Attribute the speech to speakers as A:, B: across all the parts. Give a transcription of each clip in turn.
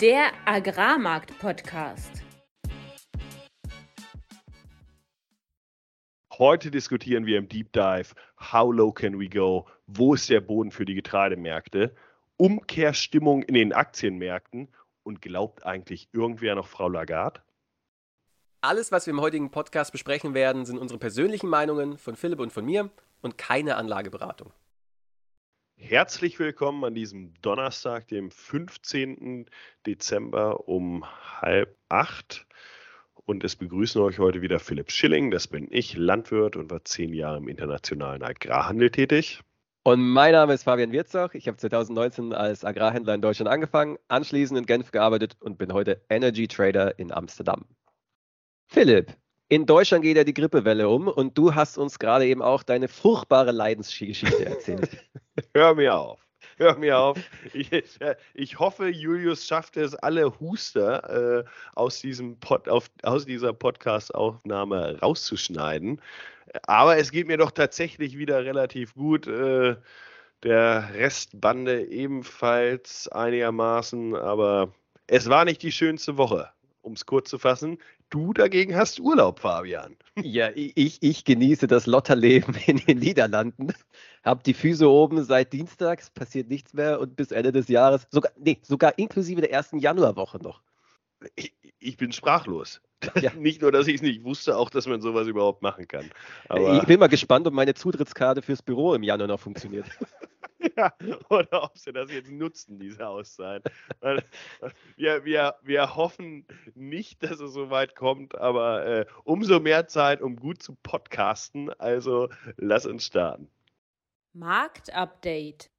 A: Der Agrarmarkt-Podcast.
B: Heute diskutieren wir im Deep Dive, how low can we go? Wo ist der Boden für die Getreidemärkte? Umkehrstimmung in den Aktienmärkten und glaubt eigentlich irgendwer noch Frau Lagarde?
C: Alles, was wir im heutigen Podcast besprechen werden, sind unsere persönlichen Meinungen von Philipp und von mir und keine Anlageberatung.
B: Herzlich willkommen an diesem Donnerstag, dem 15. Dezember um halb acht. Und es begrüßen euch heute wieder Philipp Schilling, das bin ich, Landwirt und war zehn Jahre im internationalen Agrarhandel tätig.
C: Und mein Name ist Fabian Wirzoch. Ich habe 2019 als Agrarhändler in Deutschland angefangen, anschließend in Genf gearbeitet und bin heute Energy Trader in Amsterdam. Philipp, in Deutschland geht ja die Grippewelle um und du hast uns gerade eben auch deine furchtbare Leidensgeschichte erzählt.
B: Hör mir auf. Hör mir auf. Ich, äh, ich, hoffe, Julius schafft es, alle Huster äh, aus, diesem Pod, auf, aus dieser Podcast-Aufnahme rauszuschneiden. Aber es geht mir doch tatsächlich wieder relativ gut. Äh, der Restbande ebenfalls einigermaßen, aber es war nicht die schönste Woche um es kurz zu fassen. Du dagegen hast Urlaub, Fabian.
C: Ja, ich, ich genieße das Lotterleben in den Niederlanden. Hab die Füße oben seit Dienstags, passiert nichts mehr und bis Ende des Jahres, sogar, nee, sogar inklusive der ersten Januarwoche noch.
B: Ich, ich bin sprachlos. Ja. nicht nur, dass ich es nicht wusste, auch, dass man sowas überhaupt machen kann.
C: Aber ich bin mal gespannt, ob meine Zutrittskarte fürs Büro im Januar noch funktioniert.
B: ja, oder ob sie das jetzt nutzen, diese Auszeit. wir, wir, wir hoffen nicht, dass es so weit kommt, aber äh, umso mehr Zeit, um gut zu podcasten. Also lass uns starten.
A: Marktupdate.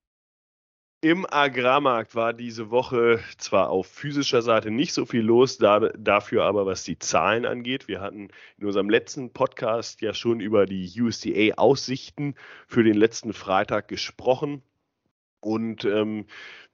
B: Im Agrarmarkt war diese Woche zwar auf physischer Seite nicht so viel los, da, dafür aber was die Zahlen angeht. Wir hatten in unserem letzten Podcast ja schon über die USDA-Aussichten für den letzten Freitag gesprochen. Und ähm,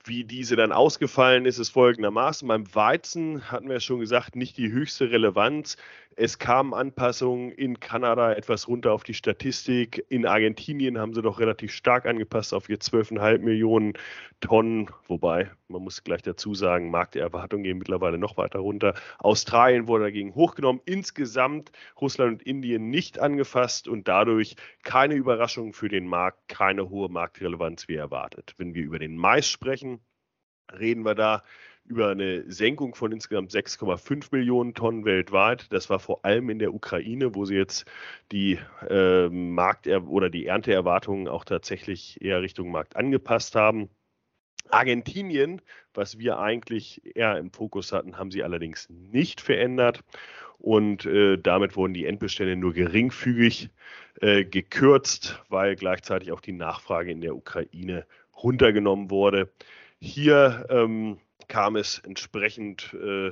B: wie diese dann ausgefallen ist, ist folgendermaßen. Beim Weizen hatten wir schon gesagt, nicht die höchste Relevanz. Es kamen Anpassungen in Kanada etwas runter auf die Statistik. In Argentinien haben sie doch relativ stark angepasst auf ihr 12,5 Millionen Tonnen. Wobei, man muss gleich dazu sagen, Markterwartungen gehen mittlerweile noch weiter runter. Australien wurde dagegen hochgenommen. Insgesamt Russland und Indien nicht angefasst und dadurch keine Überraschung für den Markt, keine hohe Marktrelevanz wie erwartet. Wenn wir über den Mais sprechen, reden wir da über eine Senkung von insgesamt 6,5 Millionen Tonnen weltweit. Das war vor allem in der Ukraine, wo sie jetzt die äh, Markt- oder die Ernteerwartungen auch tatsächlich eher Richtung Markt angepasst haben. Argentinien, was wir eigentlich eher im Fokus hatten, haben sie allerdings nicht verändert und äh, damit wurden die Endbestände nur geringfügig äh, gekürzt, weil gleichzeitig auch die Nachfrage in der Ukraine runtergenommen wurde. Hier ähm, kam es entsprechend äh,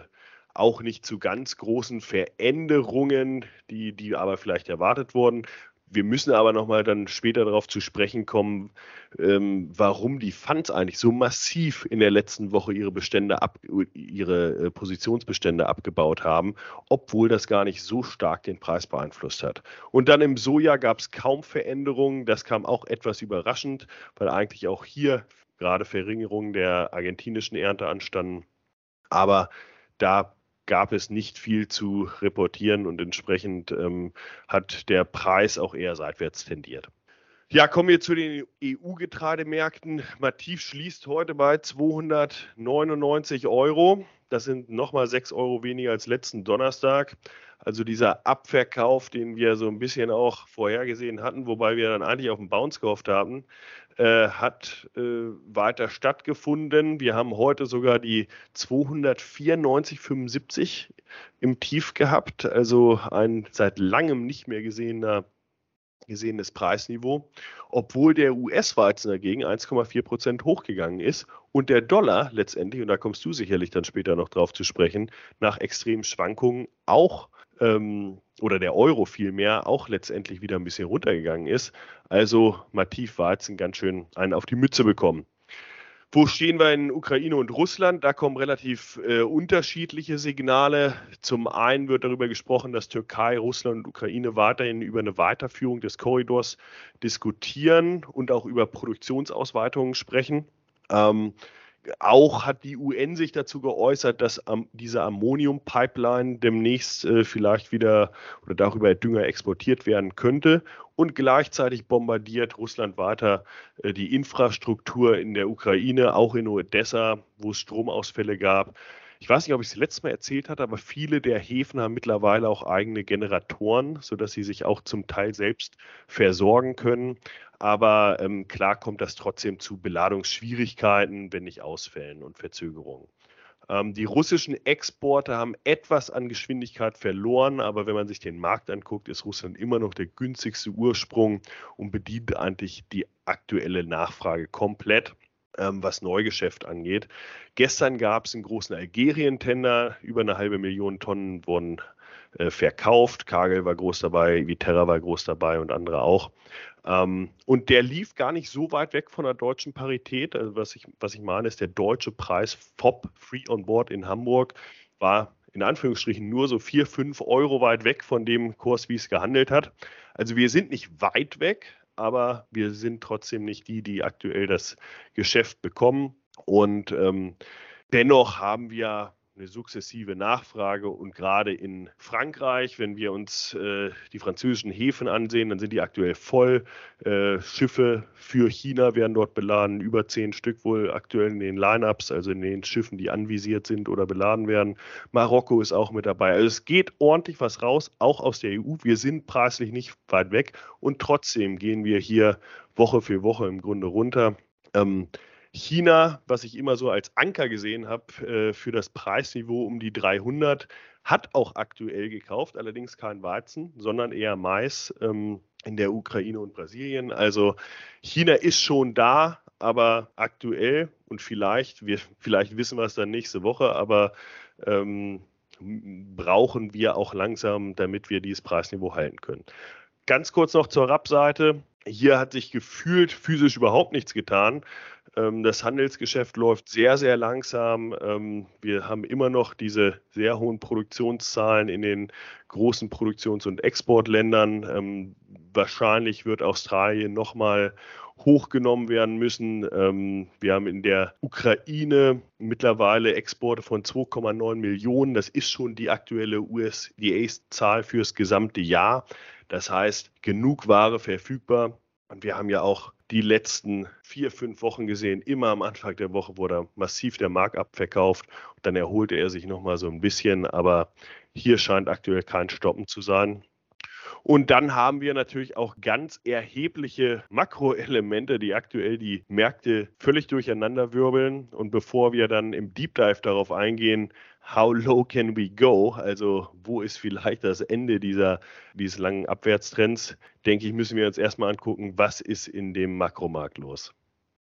B: auch nicht zu ganz großen Veränderungen, die, die aber vielleicht erwartet wurden. Wir müssen aber nochmal dann später darauf zu sprechen kommen, ähm, warum die Funds eigentlich so massiv in der letzten Woche ihre Bestände ab, ihre äh, Positionsbestände abgebaut haben, obwohl das gar nicht so stark den Preis beeinflusst hat. Und dann im Soja gab es kaum Veränderungen. Das kam auch etwas überraschend, weil eigentlich auch hier gerade Verringerungen der argentinischen Ernte anstanden. Aber da gab es nicht viel zu reportieren und entsprechend ähm, hat der Preis auch eher seitwärts tendiert. Ja, kommen wir zu den EU-Getreidemärkten. Mativ schließt heute bei 299 Euro. Das sind nochmal 6 Euro weniger als letzten Donnerstag. Also dieser Abverkauf, den wir so ein bisschen auch vorhergesehen hatten, wobei wir dann eigentlich auf den Bounce gehofft haben, äh, hat äh, weiter stattgefunden. Wir haben heute sogar die 294,75 im Tief gehabt, also ein seit langem nicht mehr gesehener gesehenes Preisniveau, obwohl der US-Weizen dagegen 1,4 Prozent hochgegangen ist und der Dollar letztendlich, und da kommst du sicherlich dann später noch drauf zu sprechen, nach extremen Schwankungen auch ähm, oder der Euro vielmehr auch letztendlich wieder ein bisschen runtergegangen ist. Also Mativ Weizen ganz schön einen auf die Mütze bekommen. Wo stehen wir in Ukraine und Russland? Da kommen relativ äh, unterschiedliche Signale. Zum einen wird darüber gesprochen, dass Türkei, Russland und Ukraine weiterhin über eine Weiterführung des Korridors diskutieren und auch über Produktionsausweitungen sprechen. Ähm, auch hat die UN sich dazu geäußert, dass diese Ammonium-Pipeline demnächst äh, vielleicht wieder oder darüber Dünger exportiert werden könnte. Und gleichzeitig bombardiert Russland weiter äh, die Infrastruktur in der Ukraine, auch in Odessa, wo es Stromausfälle gab. Ich weiß nicht, ob ich es letztes Mal erzählt hatte, aber viele der Häfen haben mittlerweile auch eigene Generatoren, sodass sie sich auch zum Teil selbst versorgen können. Aber ähm, klar kommt das trotzdem zu Beladungsschwierigkeiten, wenn nicht Ausfällen und Verzögerungen. Ähm, die russischen Exporte haben etwas an Geschwindigkeit verloren, aber wenn man sich den Markt anguckt, ist Russland immer noch der günstigste Ursprung und bedient eigentlich die aktuelle Nachfrage komplett ähm, was Neugeschäft angeht. Gestern gab es einen großen Algerien-Tender, über eine halbe Million Tonnen wurden äh, verkauft. Kagel war groß dabei, Viterra war groß dabei und andere auch. Ähm, und der lief gar nicht so weit weg von der deutschen Parität. Also was ich, was ich meine, ist der deutsche Preis FOB Free on Board in Hamburg war in Anführungsstrichen nur so 4, 5 Euro weit weg von dem Kurs, wie es gehandelt hat. Also wir sind nicht weit weg, aber wir sind trotzdem nicht die, die aktuell das Geschäft bekommen. Und ähm, dennoch haben wir eine sukzessive Nachfrage und gerade in Frankreich, wenn wir uns äh, die französischen Häfen ansehen, dann sind die aktuell voll. Äh, Schiffe für China werden dort beladen, über zehn Stück wohl aktuell in den Lineups, also in den Schiffen, die anvisiert sind oder beladen werden. Marokko ist auch mit dabei. Also es geht ordentlich was raus, auch aus der EU. Wir sind preislich nicht weit weg und trotzdem gehen wir hier Woche für Woche im Grunde runter. Ähm, China, was ich immer so als Anker gesehen habe äh, für das Preisniveau um die 300, hat auch aktuell gekauft, allerdings kein Weizen, sondern eher Mais ähm, in der Ukraine und Brasilien. Also China ist schon da, aber aktuell und vielleicht, wir, vielleicht wissen wir es dann nächste Woche, aber ähm, brauchen wir auch langsam, damit wir dieses Preisniveau halten können. Ganz kurz noch zur RAP-Seite. Hier hat sich gefühlt physisch überhaupt nichts getan. Ähm, das Handelsgeschäft läuft sehr, sehr langsam. Ähm, wir haben immer noch diese sehr hohen Produktionszahlen in den großen Produktions- und Exportländern. Ähm, wahrscheinlich wird Australien nochmal hochgenommen werden müssen. wir haben in der Ukraine mittlerweile Exporte von 2,9 Millionen. Das ist schon die aktuelle USDA-Zahl fürs gesamte Jahr. Das heißt, genug Ware verfügbar. Und wir haben ja auch die letzten vier, fünf Wochen gesehen, immer am Anfang der Woche wurde massiv der Markt abverkauft. Dann erholte er sich nochmal so ein bisschen. Aber hier scheint aktuell kein Stoppen zu sein. Und dann haben wir natürlich auch ganz erhebliche Makroelemente, die aktuell die Märkte völlig durcheinander wirbeln. Und bevor wir dann im Deep Dive darauf eingehen, how low can we go? Also wo ist vielleicht das Ende dieser, dieses langen Abwärtstrends? Denke ich, müssen wir uns erstmal angucken, was ist in dem Makromarkt los.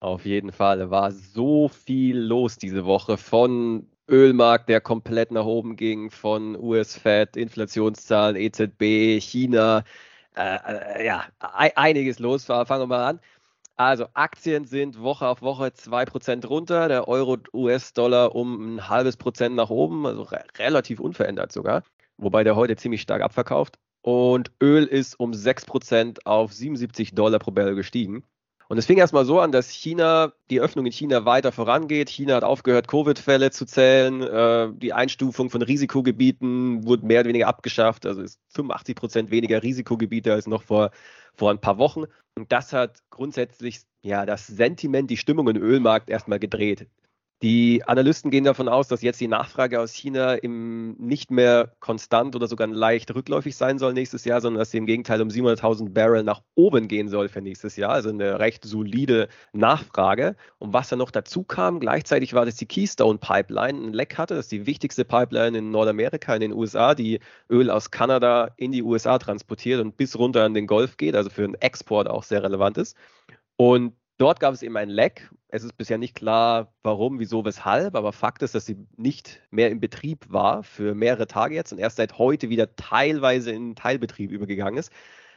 C: Auf jeden Fall war so viel los diese Woche von Ölmarkt, der komplett nach oben ging, von US-Fed, Inflationszahlen, EZB, China. Äh, äh, ja, einiges los. Fangen wir mal an. Also Aktien sind Woche auf Woche 2% runter, der Euro-US-Dollar um ein halbes Prozent nach oben, also re relativ unverändert sogar, wobei der heute ziemlich stark abverkauft. Und Öl ist um 6% auf 77 Dollar pro Barrel gestiegen. Und es fing erstmal so an, dass China, die Öffnung in China weiter vorangeht. China hat aufgehört, Covid-Fälle zu zählen. Äh, die Einstufung von Risikogebieten wurde mehr oder weniger abgeschafft. Also ist 85 Prozent weniger Risikogebiete als noch vor, vor ein paar Wochen. Und das hat grundsätzlich ja das Sentiment, die Stimmung im Ölmarkt erstmal gedreht. Die Analysten gehen davon aus, dass jetzt die Nachfrage aus China im nicht mehr konstant oder sogar leicht rückläufig sein soll nächstes Jahr, sondern dass sie im Gegenteil um 700.000 Barrel nach oben gehen soll für nächstes Jahr. Also eine recht solide Nachfrage. Und was dann noch dazu kam, gleichzeitig war, dass die Keystone Pipeline ein Leck hatte. Das ist die wichtigste Pipeline in Nordamerika, in den USA, die Öl aus Kanada in die USA transportiert und bis runter an den Golf geht, also für den Export auch sehr relevant ist. Und Dort gab es eben ein Leck. Es ist bisher nicht klar, warum, wieso, weshalb, aber Fakt ist, dass sie nicht mehr im Betrieb war für mehrere Tage jetzt und erst seit heute wieder teilweise in Teilbetrieb übergegangen ist.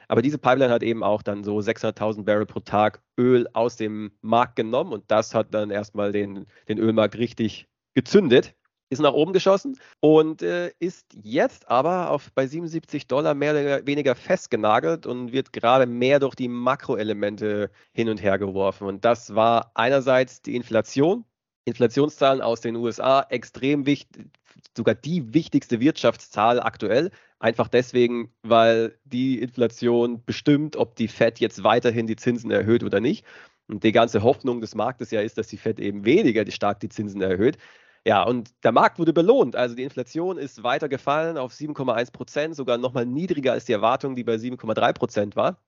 C: Aber diese Pipeline hat eben auch dann so 600.000 Barrel pro Tag Öl aus dem Markt genommen und das hat dann erstmal den, den Ölmarkt richtig gezündet ist nach oben geschossen und äh, ist jetzt aber auf, bei 77 Dollar mehr oder weniger festgenagelt und wird gerade mehr durch die Makroelemente hin und her geworfen. Und das war einerseits die Inflation, Inflationszahlen aus den USA extrem wichtig, sogar die wichtigste Wirtschaftszahl aktuell. Einfach deswegen, weil die Inflation bestimmt, ob die Fed jetzt weiterhin die Zinsen erhöht oder nicht. Und die ganze Hoffnung des Marktes ja ist, dass die Fed eben weniger stark die Zinsen erhöht. Ja, und der Markt wurde belohnt. Also die Inflation ist weiter gefallen auf 7,1 Prozent, sogar nochmal niedriger als die Erwartung, die bei 7,3 Prozent war.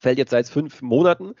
C: Fällt jetzt seit fünf Monaten.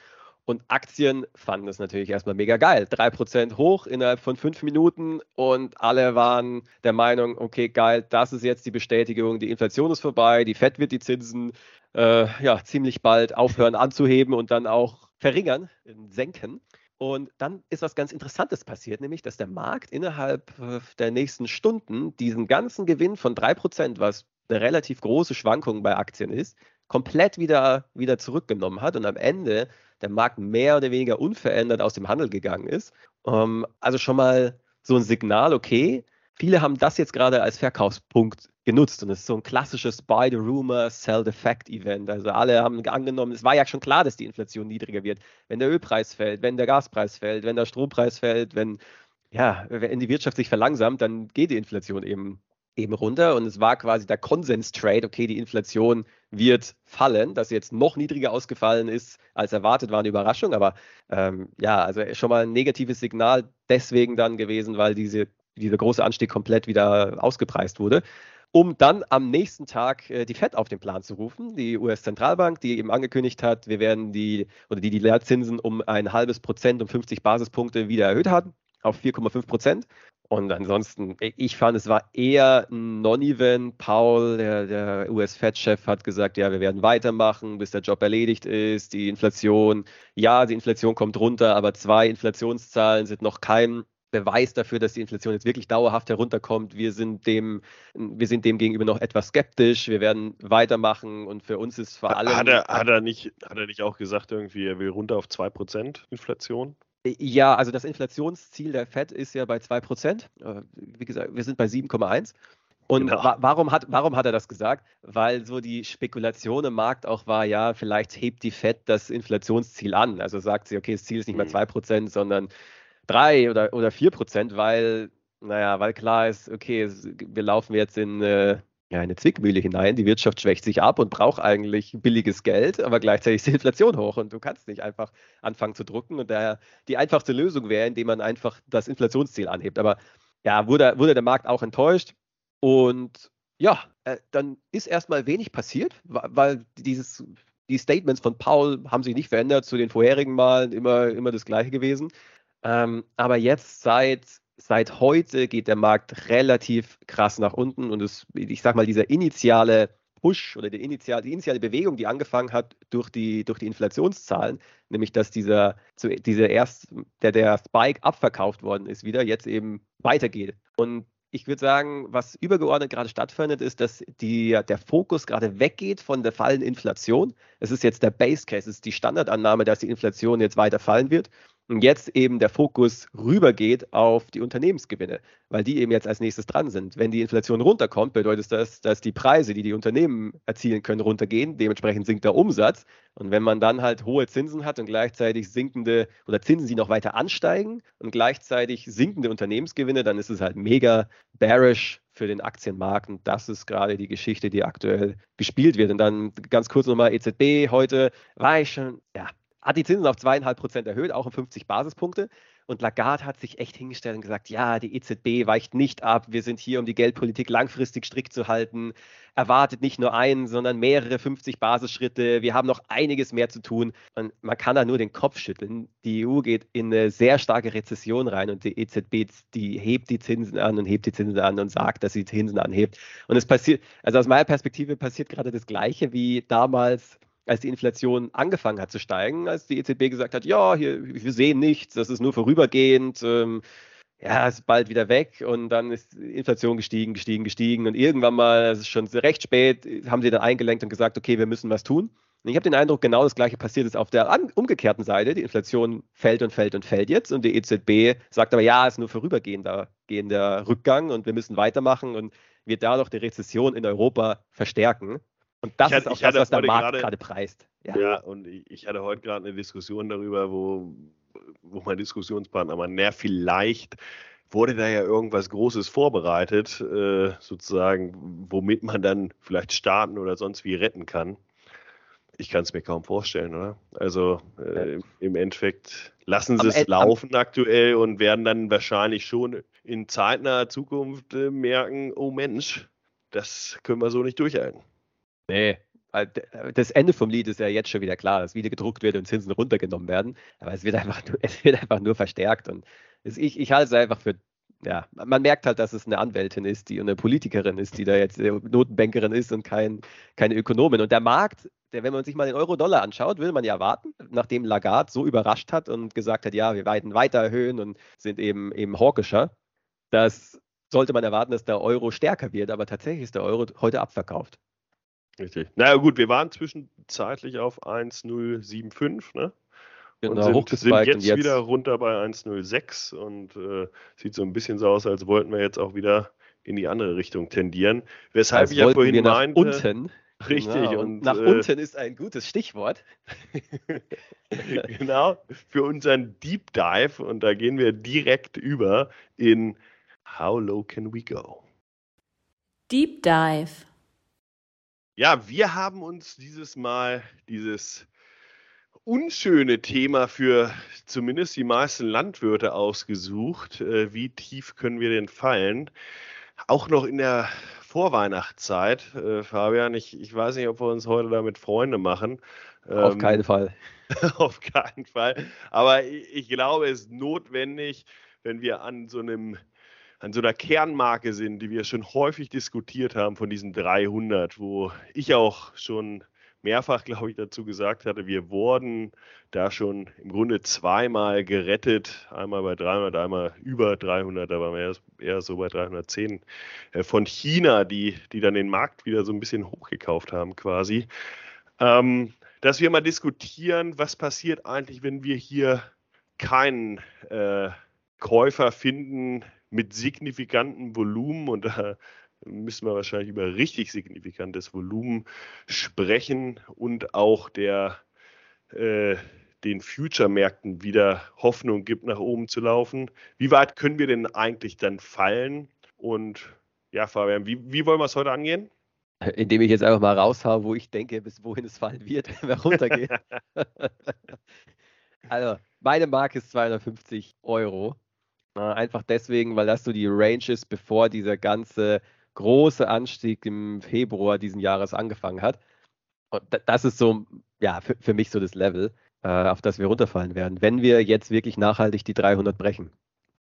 C: Und Aktien fanden es natürlich erstmal mega geil. 3% hoch innerhalb von fünf Minuten und alle waren der Meinung, okay, geil, das ist jetzt die Bestätigung, die Inflation ist vorbei, die FED wird die Zinsen äh, ja, ziemlich bald aufhören anzuheben und dann auch verringern, senken. Und dann ist was ganz Interessantes passiert, nämlich dass der Markt innerhalb äh, der nächsten Stunden diesen ganzen Gewinn von 3%, was eine relativ große Schwankung bei Aktien ist, komplett wieder, wieder zurückgenommen hat und am Ende der Markt mehr oder weniger unverändert aus dem Handel gegangen ist. Ähm, also schon mal so ein Signal, okay, viele haben das jetzt gerade als Verkaufspunkt genutzt und es ist so ein klassisches Buy the Rumor, Sell the Fact Event. Also alle haben angenommen, es war ja schon klar, dass die Inflation niedriger wird. Wenn der Ölpreis fällt, wenn der Gaspreis fällt, wenn der Strompreis fällt, wenn ja, wenn die Wirtschaft sich verlangsamt, dann geht die Inflation eben eben runter und es war quasi der Konsens-Trade, okay, die Inflation wird fallen, dass sie jetzt noch niedriger ausgefallen ist als erwartet, war eine Überraschung, aber ähm, ja, also schon mal ein negatives Signal deswegen dann gewesen, weil diese, dieser große Anstieg komplett wieder ausgepreist wurde um dann am nächsten Tag äh, die FED auf den Plan zu rufen, die US-Zentralbank, die eben angekündigt hat, wir werden die oder die die Lehrzinsen um ein halbes Prozent, um 50 Basispunkte wieder erhöht haben auf 4,5 Prozent. Und ansonsten, ich fand, es war eher ein Non-Event. Paul, der, der US-Fed-Chef, hat gesagt, ja, wir werden weitermachen, bis der Job erledigt ist. Die Inflation, ja, die Inflation kommt runter, aber zwei Inflationszahlen sind noch kein Beweis dafür, dass die Inflation jetzt wirklich dauerhaft herunterkommt. Wir sind dem, wir sind dem gegenüber noch etwas skeptisch. Wir werden weitermachen und für uns ist vor allem.
B: Hat er, hat er, nicht, hat er nicht auch gesagt, irgendwie, er will runter auf 2% Inflation?
C: Ja, also das Inflationsziel der FED ist ja bei 2%. Äh, wie gesagt, wir sind bei 7,1. Und genau. wa warum, hat, warum hat er das gesagt? Weil so die Spekulation im Markt auch war, ja, vielleicht hebt die FED das Inflationsziel an. Also sagt sie, okay, das Ziel ist nicht mehr 2%, mhm. sondern 3 oder, oder 4%, weil, naja, weil klar ist, okay, wir laufen jetzt in äh, eine Zwickmühle hinein. Die Wirtschaft schwächt sich ab und braucht eigentlich billiges Geld, aber gleichzeitig ist die Inflation hoch und du kannst nicht einfach anfangen zu drucken. Und daher die einfachste Lösung wäre, indem man einfach das Inflationsziel anhebt. Aber ja, wurde, wurde der Markt auch enttäuscht. Und ja, äh, dann ist erstmal wenig passiert, weil dieses, die Statements von Paul haben sich nicht verändert zu den vorherigen Malen, immer, immer das gleiche gewesen. Ähm, aber jetzt seit seit heute geht der Markt relativ krass nach unten und es, ich sag mal, dieser initiale Push oder die, initial, die initiale Bewegung, die angefangen hat durch die, durch die Inflationszahlen, nämlich dass dieser, dieser erst, der, der Spike abverkauft worden ist, wieder jetzt eben weitergeht. Und ich würde sagen, was übergeordnet gerade stattfindet, ist, dass die, der Fokus gerade weggeht von der fallenden Inflation. Es ist jetzt der Base Case, es ist die Standardannahme, dass die Inflation jetzt weiter fallen wird und jetzt eben der Fokus rübergeht auf die Unternehmensgewinne, weil die eben jetzt als nächstes dran sind. Wenn die Inflation runterkommt, bedeutet das, dass die Preise, die die Unternehmen erzielen können, runtergehen. Dementsprechend sinkt der Umsatz. Und wenn man dann halt hohe Zinsen hat und gleichzeitig sinkende oder Zinsen, die noch weiter ansteigen und gleichzeitig sinkende Unternehmensgewinne, dann ist es halt mega bearish für den Aktienmarkt. Und das ist gerade die Geschichte, die aktuell gespielt wird. Und dann ganz kurz nochmal EZB heute war ich schon, ja, hat die Zinsen auf zweieinhalb Prozent erhöht, auch um 50 Basispunkte. Und Lagarde hat sich echt hingestellt und gesagt, ja, die EZB weicht nicht ab. Wir sind hier, um die Geldpolitik langfristig strikt zu halten. Erwartet nicht nur einen, sondern mehrere 50 Basisschritte. Wir haben noch einiges mehr zu tun. Und man kann da nur den Kopf schütteln. Die EU geht in eine sehr starke Rezession rein und die EZB, die hebt die Zinsen an und hebt die Zinsen an und sagt, dass sie Zinsen anhebt. Und es passiert, also aus meiner Perspektive passiert gerade das Gleiche wie damals als die Inflation angefangen hat zu steigen, als die EZB gesagt hat, ja, hier, wir sehen nichts, das ist nur vorübergehend, ähm, ja, ist bald wieder weg und dann ist die Inflation gestiegen, gestiegen, gestiegen und irgendwann mal, es ist schon recht spät, haben sie dann eingelenkt und gesagt, okay, wir müssen was tun. Und ich habe den Eindruck, genau das Gleiche passiert ist auf der umgekehrten Seite. Die Inflation fällt und fällt und fällt jetzt und die EZB sagt aber, ja, es ist nur vorübergehender gehender Rückgang und wir müssen weitermachen und wird dadurch die Rezession in Europa verstärken. Und das hatte, ist auch das, was der Markt gerade preist.
B: Ja. ja, und ich hatte heute gerade eine Diskussion darüber, wo, wo mein Diskussionspartner meint, naja, vielleicht wurde da ja irgendwas Großes vorbereitet, äh, sozusagen, womit man dann vielleicht starten oder sonst wie retten kann. Ich kann es mir kaum vorstellen, oder? Also äh, im Endeffekt lassen sie es laufen aktuell und werden dann wahrscheinlich schon in zeitnaher Zukunft äh, merken, oh Mensch, das können wir so nicht durchhalten.
C: Nee, das Ende vom Lied ist ja jetzt schon wieder klar, dass wieder gedruckt wird und Zinsen runtergenommen werden. Aber es wird einfach nur, es wird einfach nur verstärkt. Und es, ich, ich halte es einfach für, ja, man merkt halt, dass es eine Anwältin ist, die eine Politikerin ist, die da jetzt Notenbankerin ist und kein, keine Ökonomin. Und der Markt, der, wenn man sich mal den Euro-Dollar anschaut, will man ja warten, nachdem Lagarde so überrascht hat und gesagt hat, ja, wir werden weiter erhöhen und sind eben, eben hawkischer, dass sollte man erwarten, dass der Euro stärker wird, aber tatsächlich ist der Euro heute abverkauft.
B: Richtig. Naja, gut, wir waren zwischenzeitlich auf 1,075, ne? Genau, und sind, sind jetzt, jetzt, wieder runter bei 1,06 und äh, sieht so ein bisschen so aus, als wollten wir jetzt auch wieder in die andere Richtung tendieren. Weshalb
C: als ich ja vorhin wir meinte. unten.
B: Richtig.
C: Genau, und, und, nach äh, unten ist ein gutes Stichwort.
B: genau, für unseren Deep Dive und da gehen wir direkt über in How Low Can We Go?
A: Deep Dive.
B: Ja, wir haben uns dieses Mal dieses unschöne Thema für zumindest die meisten Landwirte ausgesucht. Äh, wie tief können wir denn fallen? Auch noch in der Vorweihnachtszeit, äh, Fabian. Ich, ich weiß nicht, ob wir uns heute damit Freunde machen.
C: Auf ähm, keinen Fall.
B: auf keinen Fall. Aber ich, ich glaube, es ist notwendig, wenn wir an so einem an so einer Kernmarke sind, die wir schon häufig diskutiert haben von diesen 300, wo ich auch schon mehrfach, glaube ich, dazu gesagt hatte, wir wurden da schon im Grunde zweimal gerettet, einmal bei 300, einmal über 300, da waren wir eher so bei 310 äh, von China, die, die dann den Markt wieder so ein bisschen hochgekauft haben quasi. Ähm, dass wir mal diskutieren, was passiert eigentlich, wenn wir hier keinen äh, Käufer finden, mit signifikantem Volumen und da müssen wir wahrscheinlich über richtig signifikantes Volumen sprechen und auch der äh, den Future-Märkten wieder Hoffnung gibt, nach oben zu laufen. Wie weit können wir denn eigentlich dann fallen? Und ja, Fabian, wie, wie wollen wir es heute angehen?
C: Indem ich jetzt einfach mal raushaue, wo ich denke, bis wohin es fallen wird, wenn wir runtergehen. also, meine Marke ist 250 Euro. Einfach deswegen, weil das so die Range ist, bevor dieser ganze große Anstieg im Februar diesen Jahres angefangen hat. Und das ist so, ja, für, für mich so das Level, äh, auf das wir runterfallen werden, wenn wir jetzt wirklich nachhaltig die 300 brechen.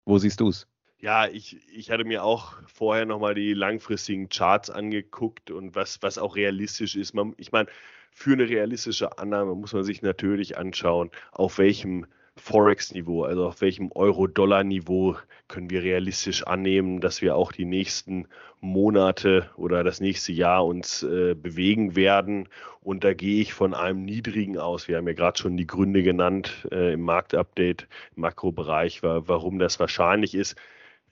C: Wo siehst du es?
B: Ja, ich, ich hatte mir auch vorher nochmal die langfristigen Charts angeguckt und was, was auch realistisch ist. Man, ich meine, für eine realistische Annahme muss man sich natürlich anschauen, auf welchem Forex-Niveau, also auf welchem Euro-Dollar-Niveau können wir realistisch annehmen, dass wir auch die nächsten Monate oder das nächste Jahr uns äh, bewegen werden. Und da gehe ich von einem niedrigen aus. Wir haben ja gerade schon die Gründe genannt äh, im Marktupdate, im Makrobereich, warum das wahrscheinlich ist,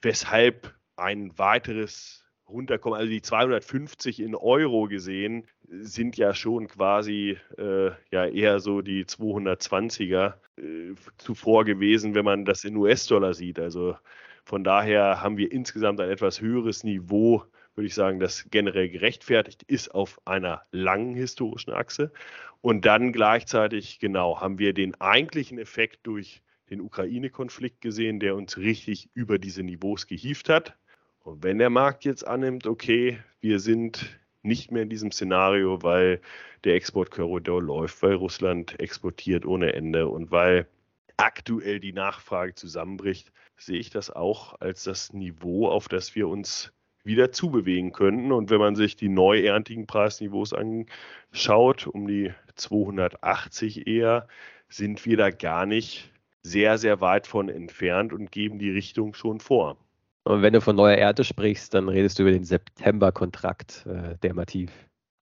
B: weshalb ein weiteres runterkommen. Also die 250 in Euro gesehen sind ja schon quasi äh, ja eher so die 220er äh, zuvor gewesen, wenn man das in US-Dollar sieht. Also von daher haben wir insgesamt ein etwas höheres Niveau, würde ich sagen, das generell gerechtfertigt ist auf einer langen historischen Achse. Und dann gleichzeitig, genau, haben wir den eigentlichen Effekt durch den Ukraine-Konflikt gesehen, der uns richtig über diese Niveaus gehievt hat. Und wenn der Markt jetzt annimmt, okay, wir sind nicht mehr in diesem Szenario, weil der Exportkorridor läuft, weil Russland exportiert ohne Ende und weil aktuell die Nachfrage zusammenbricht, sehe ich das auch als das Niveau, auf das wir uns wieder zubewegen könnten. Und wenn man sich die neu erntigen Preisniveaus anschaut, um die 280 eher, sind wir da gar nicht sehr, sehr weit von entfernt und geben die Richtung schon vor.
C: Und wenn du von neuer Erde sprichst, dann redest du über den September-Kontrakt äh, dermativ.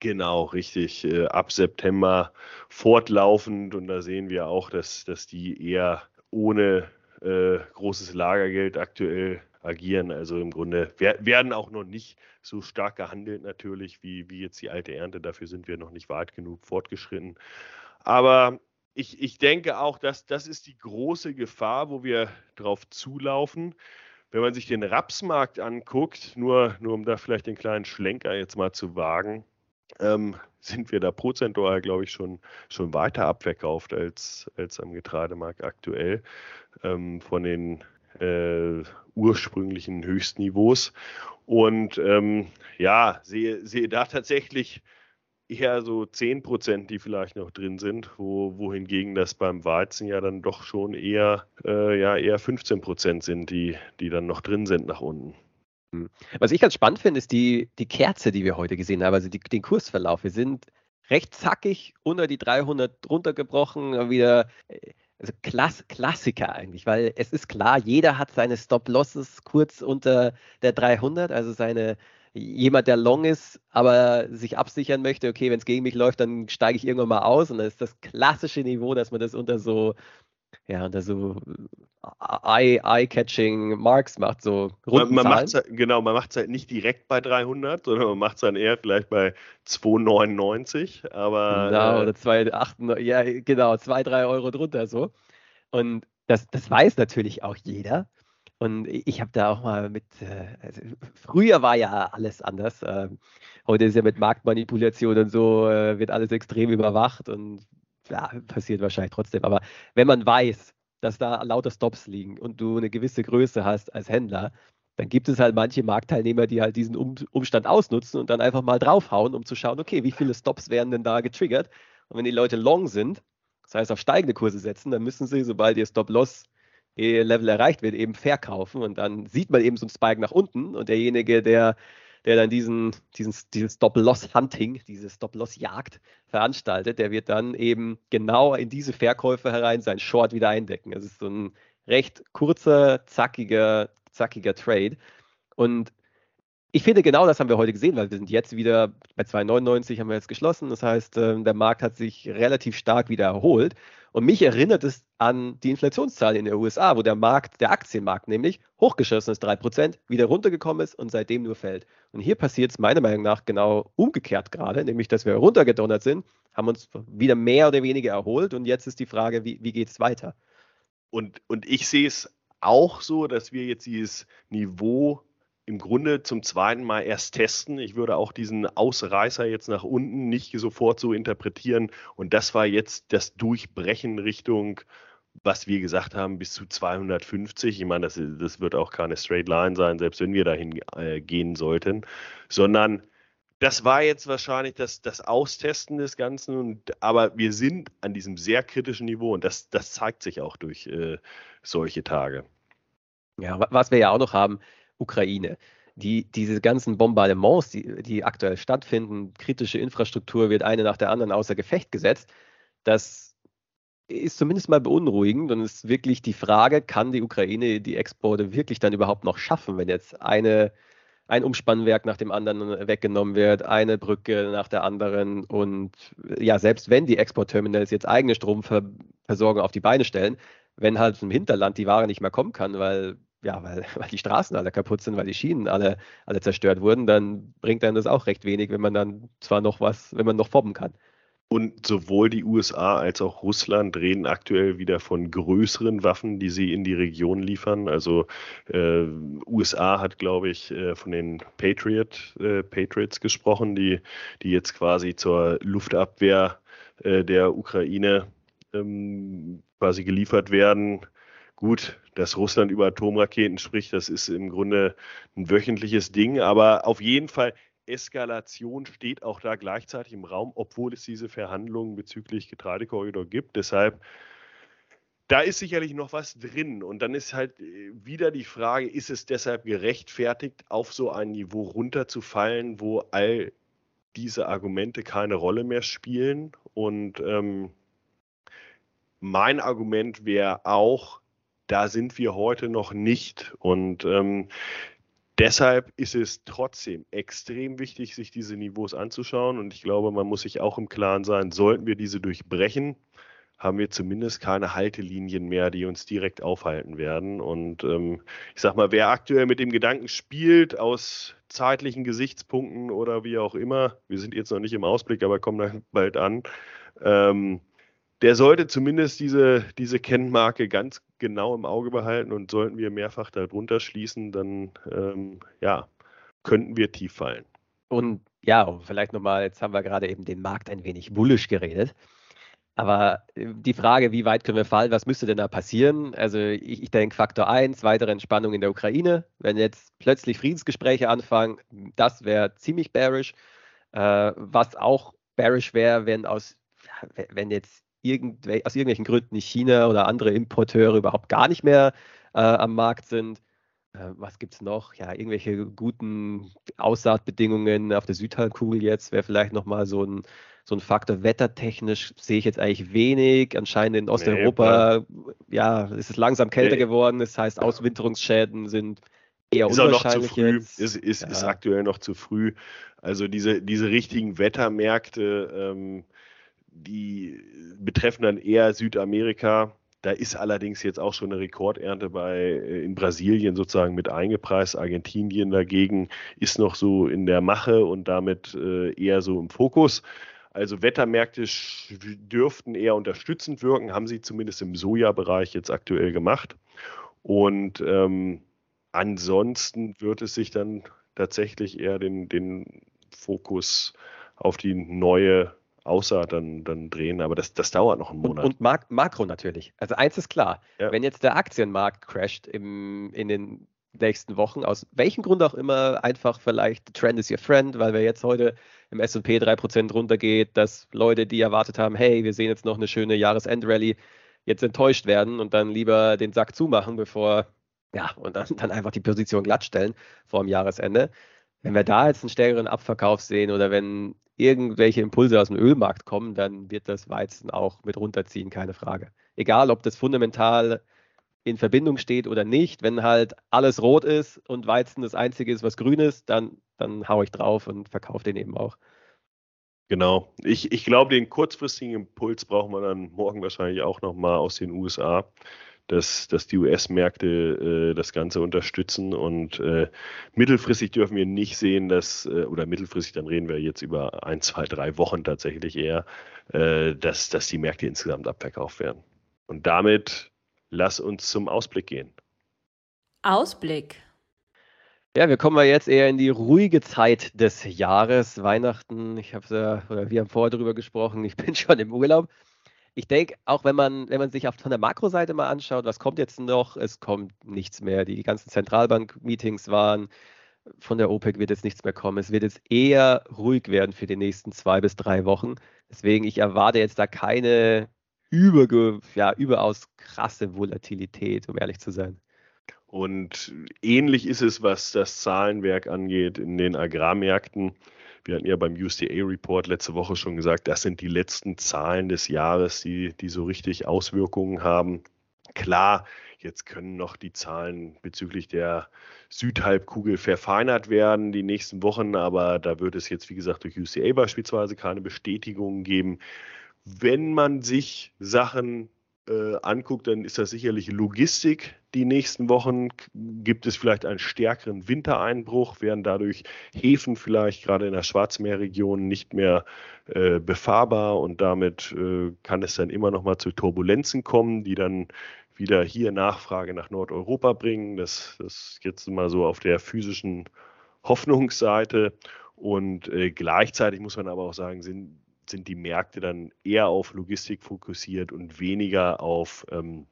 B: Genau, richtig. Äh, ab September fortlaufend und da sehen wir auch, dass, dass die eher ohne äh, großes Lagergeld aktuell agieren. Also im Grunde werden auch noch nicht so stark gehandelt natürlich wie, wie jetzt die alte Ernte. Dafür sind wir noch nicht weit genug fortgeschritten. Aber ich, ich denke auch, dass das ist die große Gefahr, wo wir drauf zulaufen. Wenn man sich den Rapsmarkt anguckt, nur, nur um da vielleicht den kleinen Schlenker jetzt mal zu wagen, ähm, sind wir da prozentual, glaube ich, schon, schon weiter abverkauft als, als am Getreidemarkt aktuell ähm, von den äh, ursprünglichen Höchstniveaus. Und ähm, ja, sehe, sehe da tatsächlich eher so 10 Prozent, die vielleicht noch drin sind, wo, wohingegen das beim Weizen ja dann doch schon eher, äh, ja, eher 15 Prozent sind, die, die dann noch drin sind nach unten.
C: Hm. Was ich ganz spannend finde, ist die, die Kerze, die wir heute gesehen haben, also die, den Kursverlauf. Wir sind recht zackig unter die 300 runtergebrochen, wieder äh, also Klass, Klassiker eigentlich, weil es ist klar, jeder hat seine Stop-Losses kurz unter der 300, also seine jemand, der long ist, aber sich absichern möchte, okay, wenn es gegen mich läuft, dann steige ich irgendwann mal aus und das ist das klassische Niveau, dass man das unter so ja, unter so eye-catching Marks macht, so
B: runden man, man macht's halt, Genau, man macht es halt nicht direkt bei 300, sondern man macht es dann eher vielleicht bei 2,99, aber...
C: Genau, äh, oder 2,8, ja, genau, 2, 3 Euro drunter so. Und das, das weiß natürlich auch jeder. Und ich habe da auch mal mit, äh, also früher war ja alles anders. Ähm, heute ist ja mit Marktmanipulation und so, äh, wird alles extrem überwacht und ja, passiert wahrscheinlich trotzdem. Aber wenn man weiß, dass da lauter Stops liegen und du eine gewisse Größe hast als Händler, dann gibt es halt manche Marktteilnehmer, die halt diesen um Umstand ausnutzen und dann einfach mal draufhauen, um zu schauen, okay, wie viele Stops werden denn da getriggert? Und wenn die Leute long sind, das heißt auf steigende Kurse setzen, dann müssen sie, sobald ihr Stop-Loss Level erreicht wird, eben verkaufen und dann sieht man eben so einen Spike nach unten und derjenige, der der dann diesen, diesen, dieses Stop-Loss-Hunting, diese Stop-Loss-Jagd veranstaltet, der wird dann eben genau in diese Verkäufe herein sein Short wieder eindecken. Es ist so ein recht kurzer, zackiger, zackiger Trade. Und ich finde, genau das haben wir heute gesehen, weil wir sind jetzt wieder bei 2,99 haben wir jetzt geschlossen. Das heißt, ähm, der Markt hat sich relativ stark wieder erholt. Und mich erinnert es an die Inflationszahlen in den USA, wo der Markt, der Aktienmarkt nämlich, hochgeschossen ist, 3%, wieder runtergekommen ist und seitdem nur fällt. Und hier passiert es meiner Meinung nach genau umgekehrt gerade, nämlich dass wir runtergedonnert sind, haben uns wieder mehr oder weniger erholt und jetzt ist die Frage, wie, wie geht es weiter?
B: Und, und ich sehe es auch so, dass wir jetzt dieses Niveau im Grunde zum zweiten Mal erst testen. Ich würde auch diesen Ausreißer jetzt nach unten nicht sofort so interpretieren. Und das war jetzt das Durchbrechen Richtung, was wir gesagt haben, bis zu 250. Ich meine, das, das wird auch keine Straight Line sein, selbst wenn wir dahin äh, gehen sollten, sondern das war jetzt wahrscheinlich das, das Austesten des Ganzen. Und, aber wir sind an diesem sehr kritischen Niveau und das, das zeigt sich auch durch äh, solche Tage.
C: Ja, was wir ja auch noch haben, Ukraine. Die, diese ganzen Bombardements, die, die aktuell stattfinden, kritische Infrastruktur wird eine nach der anderen außer Gefecht gesetzt. Das ist zumindest mal beunruhigend und ist wirklich die Frage, kann die Ukraine die Exporte wirklich dann überhaupt noch schaffen, wenn jetzt eine, ein Umspannwerk nach dem anderen weggenommen wird, eine Brücke nach der anderen und ja, selbst wenn die Exportterminals jetzt eigene Stromversorgung auf die Beine stellen, wenn halt im Hinterland die Ware nicht mehr kommen kann, weil ja, weil, weil die Straßen alle kaputt sind, weil die Schienen alle, alle zerstört wurden, dann bringt einem das auch recht wenig, wenn man dann zwar noch was, wenn man noch fobben kann.
B: Und sowohl die USA als auch Russland reden aktuell wieder von größeren Waffen, die sie in die Region liefern. Also äh, USA hat, glaube ich, äh, von den Patriot, äh, Patriots gesprochen, die, die jetzt quasi zur Luftabwehr äh, der Ukraine ähm, quasi geliefert werden. Gut, dass Russland über Atomraketen spricht, das ist im Grunde ein wöchentliches Ding, aber auf jeden Fall Eskalation steht auch da gleichzeitig im Raum, obwohl es diese Verhandlungen bezüglich Getreidekorridor gibt. Deshalb, da ist sicherlich noch was drin. Und dann ist halt äh, wieder die Frage, ist es deshalb gerechtfertigt, auf so ein Niveau runterzufallen, wo all diese Argumente keine Rolle mehr spielen? Und ähm, mein Argument wäre auch, da sind wir heute noch nicht. Und ähm, deshalb ist es trotzdem extrem wichtig, sich diese Niveaus anzuschauen. Und ich glaube, man muss sich auch im Klaren sein, sollten wir diese durchbrechen, haben wir zumindest keine Haltelinien mehr, die uns direkt aufhalten werden. Und ähm, ich sag mal, wer aktuell mit dem Gedanken spielt, aus zeitlichen Gesichtspunkten oder wie auch immer, wir sind jetzt noch nicht im Ausblick, aber kommen dann bald an, ähm, der sollte zumindest diese, diese Kennmarke ganz genau im Auge behalten und sollten wir mehrfach darunter schließen, dann ähm, ja, könnten wir tief fallen.
C: Und ja, vielleicht nochmal, jetzt haben wir gerade eben den Markt ein wenig bullisch geredet. Aber äh, die Frage, wie weit können wir fallen, was müsste denn da passieren? Also ich, ich denke Faktor 1, weitere Entspannung in der Ukraine. Wenn jetzt plötzlich Friedensgespräche anfangen, das wäre ziemlich bearish. Äh, was auch bearish wäre, wenn aus, wenn jetzt irgendwel aus irgendwelchen Gründen China oder andere Importeure überhaupt gar nicht mehr äh, am Markt sind. Äh, was gibt es noch? Ja, irgendwelche guten Aussaatbedingungen auf der Südhalbkugel jetzt wäre vielleicht nochmal so ein so ein Faktor. Wettertechnisch sehe ich jetzt eigentlich wenig. Anscheinend in Osteuropa, nee, ja, ist es langsam kälter nee. geworden. Das heißt, Auswinterungsschäden sind eher
B: ist
C: unwahrscheinlich.
B: Auch noch zu früh. Jetzt. Ist, ist, ja. ist aktuell noch zu früh. Also diese, diese richtigen Wettermärkte, ähm, die betreffen dann eher Südamerika. Da ist allerdings jetzt auch schon eine Rekordernte bei äh, in Brasilien sozusagen mit eingepreist. Argentinien dagegen ist noch so in der Mache und damit äh, eher so im Fokus. Also Wettermärkte dürften eher unterstützend wirken, haben sie zumindest im Sojabereich jetzt aktuell gemacht. Und ähm, ansonsten wird es sich dann tatsächlich eher den, den Fokus auf die neue Aussaat dann, dann drehen, aber das, das dauert noch einen Monat.
C: Und, und Mak Makro natürlich. Also eins ist klar, ja. wenn jetzt der Aktienmarkt crasht im, in den nächsten Wochen, aus welchem Grund auch immer, einfach vielleicht Trend is your friend, weil wir jetzt heute im S&P 3% runtergeht, dass Leute, die erwartet haben, hey, wir sehen jetzt noch eine schöne Jahresend-Rally, jetzt enttäuscht werden und dann lieber den Sack zumachen, bevor, ja, und dann, dann einfach die Position glattstellen vor dem Jahresende. Wenn wir da jetzt einen stärkeren Abverkauf sehen oder wenn irgendwelche Impulse aus dem Ölmarkt kommen, dann wird das Weizen auch mit runterziehen, keine Frage. Egal, ob das fundamental in Verbindung steht oder nicht. Wenn halt alles rot ist und Weizen das einzige ist, was grün ist, dann, dann hau ich drauf und verkaufe den eben auch.
B: Genau. Ich, ich glaube, den kurzfristigen Impuls brauchen wir dann morgen wahrscheinlich auch nochmal aus den USA, dass, dass die US-Märkte äh, das Ganze unterstützen und äh, mittelfristig dürfen wir nicht sehen, dass, äh, oder mittelfristig, dann reden wir jetzt über ein, zwei, drei Wochen tatsächlich eher, äh, dass, dass die Märkte insgesamt abverkauft werden. Und damit lass uns zum Ausblick gehen.
A: Ausblick.
C: Ja, wir kommen mal jetzt eher in die ruhige Zeit des Jahres. Weihnachten, ich habe ja, oder wir haben vorher darüber gesprochen, ich bin schon im Urlaub. Ich denke, auch wenn man, wenn man sich auf, von der Makroseite mal anschaut, was kommt jetzt noch? Es kommt nichts mehr. Die ganzen Zentralbank-Meetings waren, von der OPEC wird jetzt nichts mehr kommen. Es wird jetzt eher ruhig werden für die nächsten zwei bis drei Wochen. Deswegen, ich erwarte jetzt da keine überge, ja, überaus krasse Volatilität, um ehrlich zu sein.
B: Und ähnlich ist es, was das Zahlenwerk angeht in den Agrarmärkten. Wir hatten ja beim USDA-Report letzte Woche schon gesagt, das sind die letzten Zahlen des Jahres, die, die so richtig Auswirkungen haben. Klar, jetzt können noch die Zahlen bezüglich der Südhalbkugel verfeinert werden die nächsten Wochen, aber da wird es jetzt, wie gesagt, durch USDA beispielsweise keine Bestätigungen geben. Wenn man sich Sachen äh, anguckt, dann ist das sicherlich Logistik. Die nächsten Wochen gibt es vielleicht einen stärkeren Wintereinbruch, werden dadurch Häfen vielleicht gerade in der Schwarzmeerregion nicht mehr äh, befahrbar und damit äh, kann es dann immer noch mal zu Turbulenzen kommen, die dann wieder hier Nachfrage nach Nordeuropa bringen. Das, das jetzt mal so auf der physischen Hoffnungsseite. Und äh, gleichzeitig muss man aber auch sagen, sind sind die Märkte dann eher auf Logistik fokussiert und weniger auf ähm,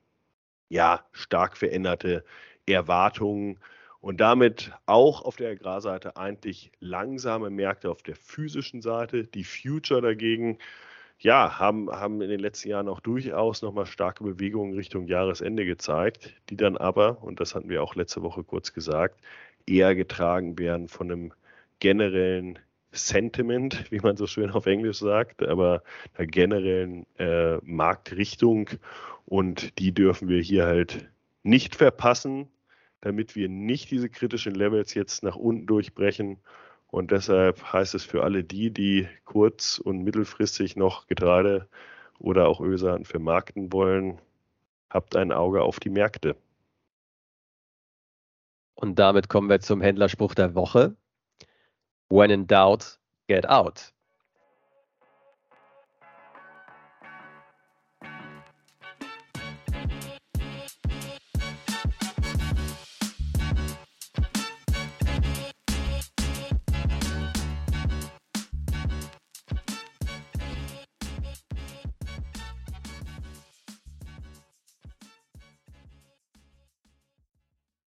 B: ja, stark veränderte Erwartungen und damit auch auf der Agrarseite eigentlich langsame Märkte auf der physischen Seite. Die Future dagegen ja, haben, haben in den letzten Jahren auch durchaus nochmal starke Bewegungen Richtung Jahresende gezeigt, die dann aber, und das hatten wir auch letzte Woche kurz gesagt, eher getragen werden von einem generellen Sentiment, wie man so schön auf Englisch sagt, aber einer generellen äh, Marktrichtung. Und die dürfen wir hier halt nicht verpassen, damit wir nicht diese kritischen Levels jetzt nach unten durchbrechen. Und deshalb heißt es für alle die, die kurz- und mittelfristig noch Getreide oder auch Ölsaaten vermarkten wollen, habt ein Auge auf die Märkte.
C: Und damit kommen wir zum Händlerspruch der Woche. When in doubt, get out.